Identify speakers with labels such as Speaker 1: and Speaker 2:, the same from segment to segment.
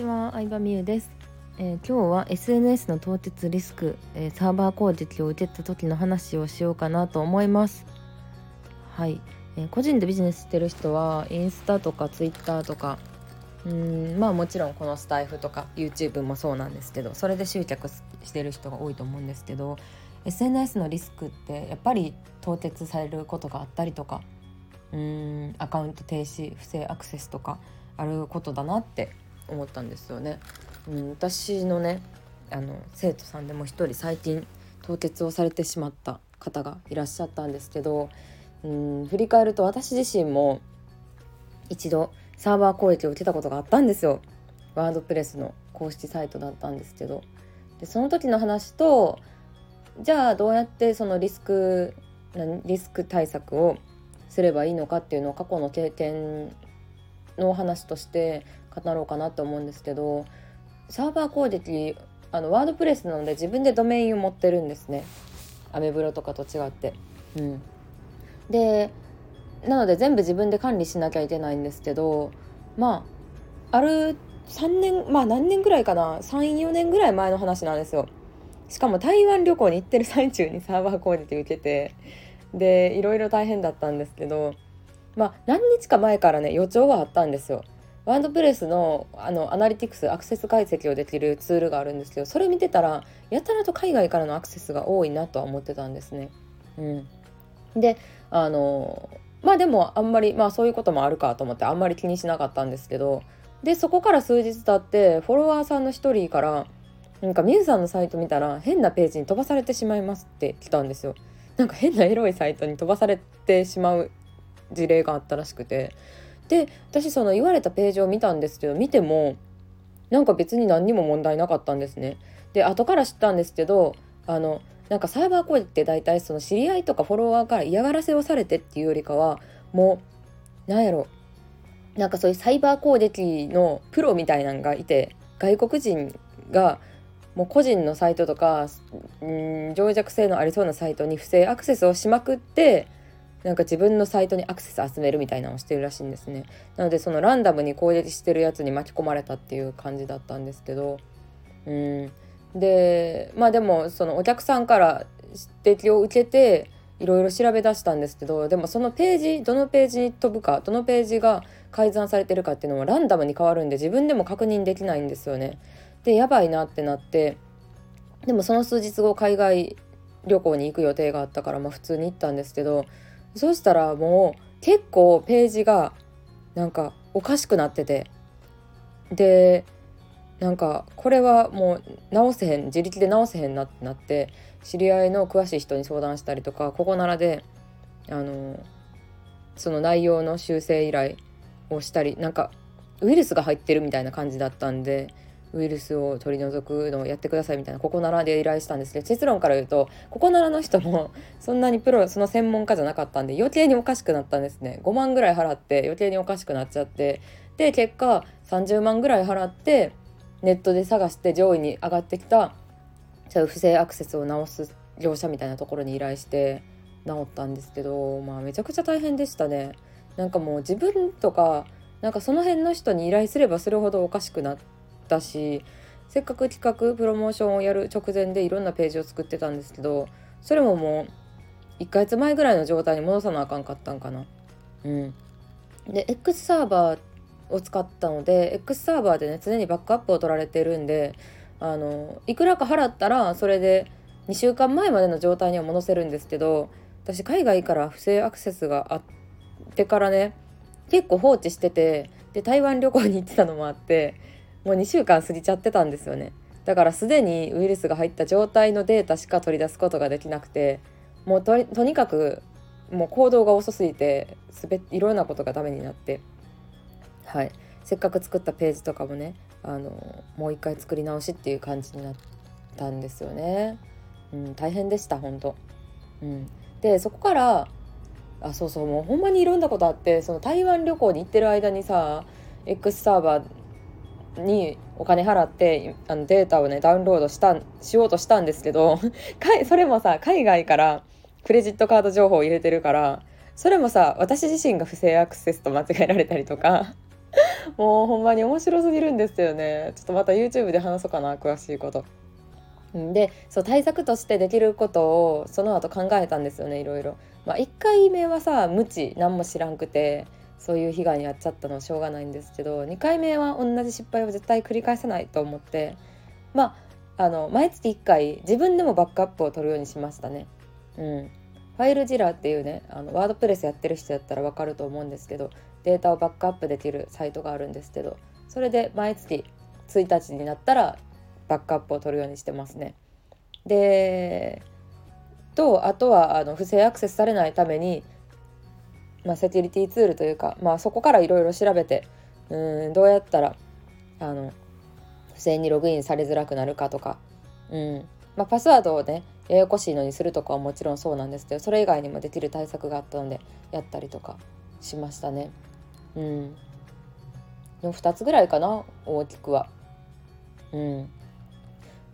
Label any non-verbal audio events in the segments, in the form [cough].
Speaker 1: ちは、相葉美優です、えー、今日は SNS の凍結リスク、えー、サーバー攻撃を受けた時の話をしようかなと思います。はい、えー、個人でビジネスしてる人はインスタとかツイッターとかうんまあもちろんこのスタイフとか YouTube もそうなんですけどそれで執着してる人が多いと思うんですけど SNS のリスクってやっぱり凍結されることがあったりとかうんアカウント停止不正アクセスとかあることだなって思ったんですよね。うん、私のねあの生徒さんでも一人最近凍結をされてしまった方がいらっしゃったんですけどうん振り返ると私自身も一度サーバー攻撃を受けたことがあったんですよワードプレスの公式サイトだったんですけどでその時の話とじゃあどうやってそのリスクリスク対策をすればいいのかっていうのを過去の経験の話として語ろうかなと思うんですけどサーバー攻撃あのワードプレスなので自分でドメインを持ってるんですねアメブロとかと違って。うん、でなので全部自分で管理しなきゃいけないんですけどまあある3年まあ何年ぐらいかな34年ぐらい前の話なんですよ。しかも台湾旅行に行ってる最中にサーバー攻撃受けてでいろいろ大変だったんですけどまあ何日か前からね予兆はあったんですよ。ワードプレスのあのアナリティクスアクセス解析をできるツールがあるんですけどそれ見てたらやたらと海外からのアクセスが多いなとは思ってたんですね。うん、であのまあでもあんまりまあそういうこともあるかと思ってあんまり気にしなかったんですけどでそこから数日経ってフォロワーさんの一人からなんかミュウさんのサイト見たら変なページに飛ばされてしまいますって来たんですよ。なんか変なエロいサイトに飛ばされてしまう事例があったらしくてで私その言われたページを見たんですけど見てもなんか別に何にも問題なかったんですね。で後から知ったんですけどあのなんかサーバー攻撃って大体その知り合いとかフォロワーから嫌がらせをされてっていうよりかはもうなんやろなんかそういうサイバー攻撃のプロみたいなのがいて外国人がもう個人のサイトとかうん情弱性のありそうなサイトに不正アクセスをしまくってなんか自分のサイトにアクセス集めるみたいなのをしてるらしいんですね。なのでそのランダムに攻撃してるやつに巻き込まれたっていう感じだったんですけど。うん。でまあでもそのお客さんから指摘を受けていろいろ調べ出したんですけどでもそのページどのページに飛ぶかどのページが改ざんされてるかっていうのもランダムに変わるんで自分でも確認できないんですよね。でやばいなってなってでもその数日後海外旅行に行く予定があったからまあ普通に行ったんですけどそしたらもう結構ページがなんかおかしくなってて。でなんかこれはもう直せへん自力で直せへんなってなって知り合いの詳しい人に相談したりとかここならであのその内容の修正依頼をしたりなんかウイルスが入ってるみたいな感じだったんでウイルスを取り除くのをやってくださいみたいなここならで依頼したんですけど結論から言うとここならの人も [laughs] そんなにプロその専門家じゃなかったんで余計におかしくなったんですね。5万ぐらい払って余計におかしくなっちゃって。で結果30万ぐらい払ってネットで探して上位に上がってきた不正アクセスを直す業者みたいなところに依頼して直ったんですけどまあめちゃくちゃ大変でしたね。なんかもう自分とかなんかその辺の人に依頼すればするほどおかしくなってったしせっかく企画プロモーションをやる直前でいろんなページを作ってたんですけどそれももう1ヶ月前ぐらいの状態に戻さなあかんかったんかな。うん、で X サーバーを使ったので X サーバーでね常にバックアップを取られてるんであのいくらか払ったらそれで2週間前までの状態には戻せるんですけど私海外から不正アクセスがあってからね結構放置しててで台湾旅行に行ってたのもあってもう2週間過ぎちゃってたんですよね。だからすでにウイルスが入った状態のデータしか取り出すことができなくてもうととにかくもう行動が遅すぎてすべいろんなことがダメになって。はい。せっかく作ったページとかもねあのもう一回作り直しっていう感じになったんですよね。うん、大変でした本当、うん、でそこからあそうそうもうほんまにいろんなことあってその台湾旅行に行ってる間にさ X サーバーにお金払ってあのデータをねダウンロードしたしようとしたんですけど [laughs] それもさ海外からクレジットカード情報を入れてるからそれもさ私自身が不正アクセスと間違えられたりとか [laughs] もうほんまに面白すぎるんですよね。ちょっとまた YouTube で話そうかな詳しいこと。でそう対策としてできることをその後考えたんですよねいろいろ、まあ、1回目はさ無知何も知らんくてそういう被害に遭っちゃったのはしょうがないんですけど2回目は同じ失敗を絶対繰り返さないと思ってまああの毎月1回自分でもバックアップを取るようにしましたね。うん、ファイルジラーっていうねあのワードプレスやってる人やったら分かると思うんですけどデータをバックアップできるサイトがあるんですけどそれで毎月1日になったらバックアップを取るようにしてますね。でとあとはあの不正アクセスされないために、まあ、セキュリティツールというか、まあ、そこからいろいろ調べてうんどうやったらあの不正にログインされづらくなるかとか、うんまあ、パスワードをねややこしいのにするとかはもちろんそうなんですけどそれ以外にもできる対策があったのでやったりとかしましたね。うん、の2つぐらいかな大きくは。うん、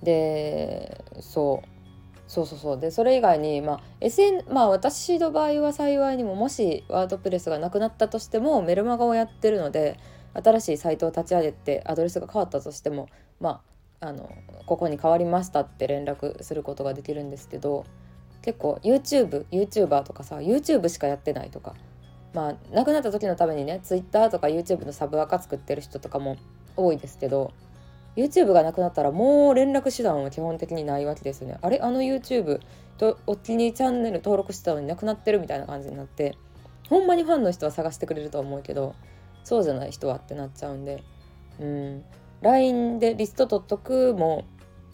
Speaker 1: でそうそうそうそう。でそれ以外にまあ SN まあ私の場合は幸いにももしワードプレスがなくなったとしてもメルマガをやってるので新しいサイトを立ち上げてアドレスが変わったとしてもまああのここに変わりましたって連絡することができるんですけど結構 YouTubeYouTuber とかさ YouTube しかやってないとかまあ亡くなった時のためにね Twitter とか YouTube のサブアカ作ってる人とかも多いですけど YouTube がなくなったらもう連絡手段は基本的にないわけですよね。あれ？あの YouTube とお気に入りチャンネル登録してたのになくなってるみたいな感じになってほんまにファンの人は探してくれると思うけどそうじゃない人はってなっちゃうんで。うん。LINE でリスト取っとくも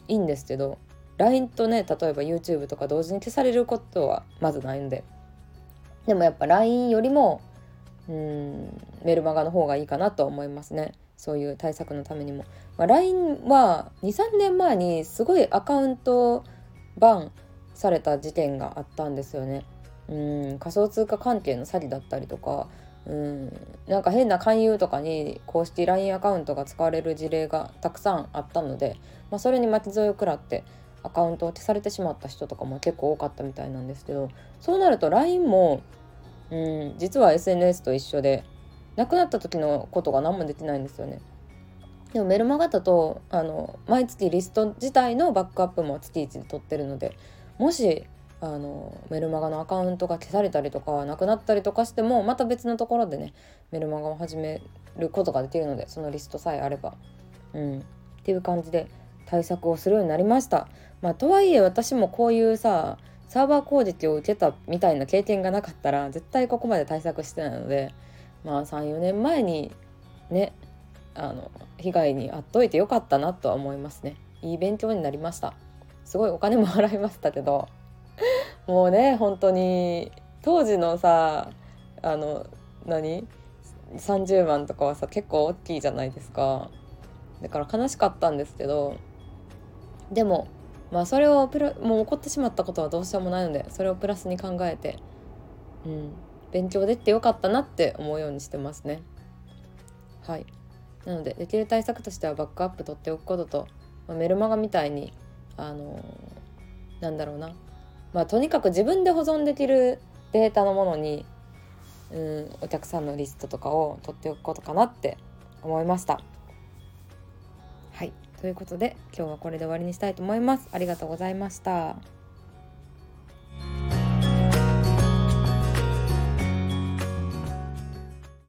Speaker 1: いいんですけど LINE とね例えば YouTube とか同時に消されることはまずないんで。でもやっぱ LINE よりもうんメルマガの方がいいかなと思いますね。そういう対策のためにも、まあ、LINE は23年前にすごいアカウントバンされた事件があったんですよね。うん仮想通貨関係の詐欺だったりとか。うんなんか変な勧誘とかに公式 LINE アカウントが使われる事例がたくさんあったので、まあ、それに巻き添えを食らってアカウントを消されてしまった人とかも結構多かったみたいなんですけどそうなると LINE もうん実は SNS と一緒で亡くなった時のことが何もできないんですよね。でもメルマガだとあの毎月リスト自体のバックアップも月1で取ってるのでもしあのメルマガのアカウントが消されたりとかなくなったりとかしてもまた別のところでねメルマガを始めることができるのでそのリストさえあれば。うん、っていう感じで対策をするようになりました。まあ、とはいえ私もこういうさサーバー攻撃を受けたみたいな経験がなかったら絶対ここまで対策してないのでまあ34年前にねあの被害に遭っといてよかったなとは思いますね。いい勉強になりました。すごいお金も払いましたけど。もうね本当に当時のさあの何？30万とかはさ結構大きいじゃないですか。だから悲しかったんですけど。でもまあそれをプラもう起こってしまったことはどうしようもないのでそれをプラスに考えて、うん、勉強できてよかったなって思うようにしてますね。はいなのでできる対策としてはバックアップ取っておくことと、まあ、メルマガみたいにあのー、なんだろうなまあとにかく自分で保存できるデータのものにうんお客さんのリストとかを取っておくことかなって思いました。はいということで今日はこれで終わりにしたいと思います。ありがとうございました。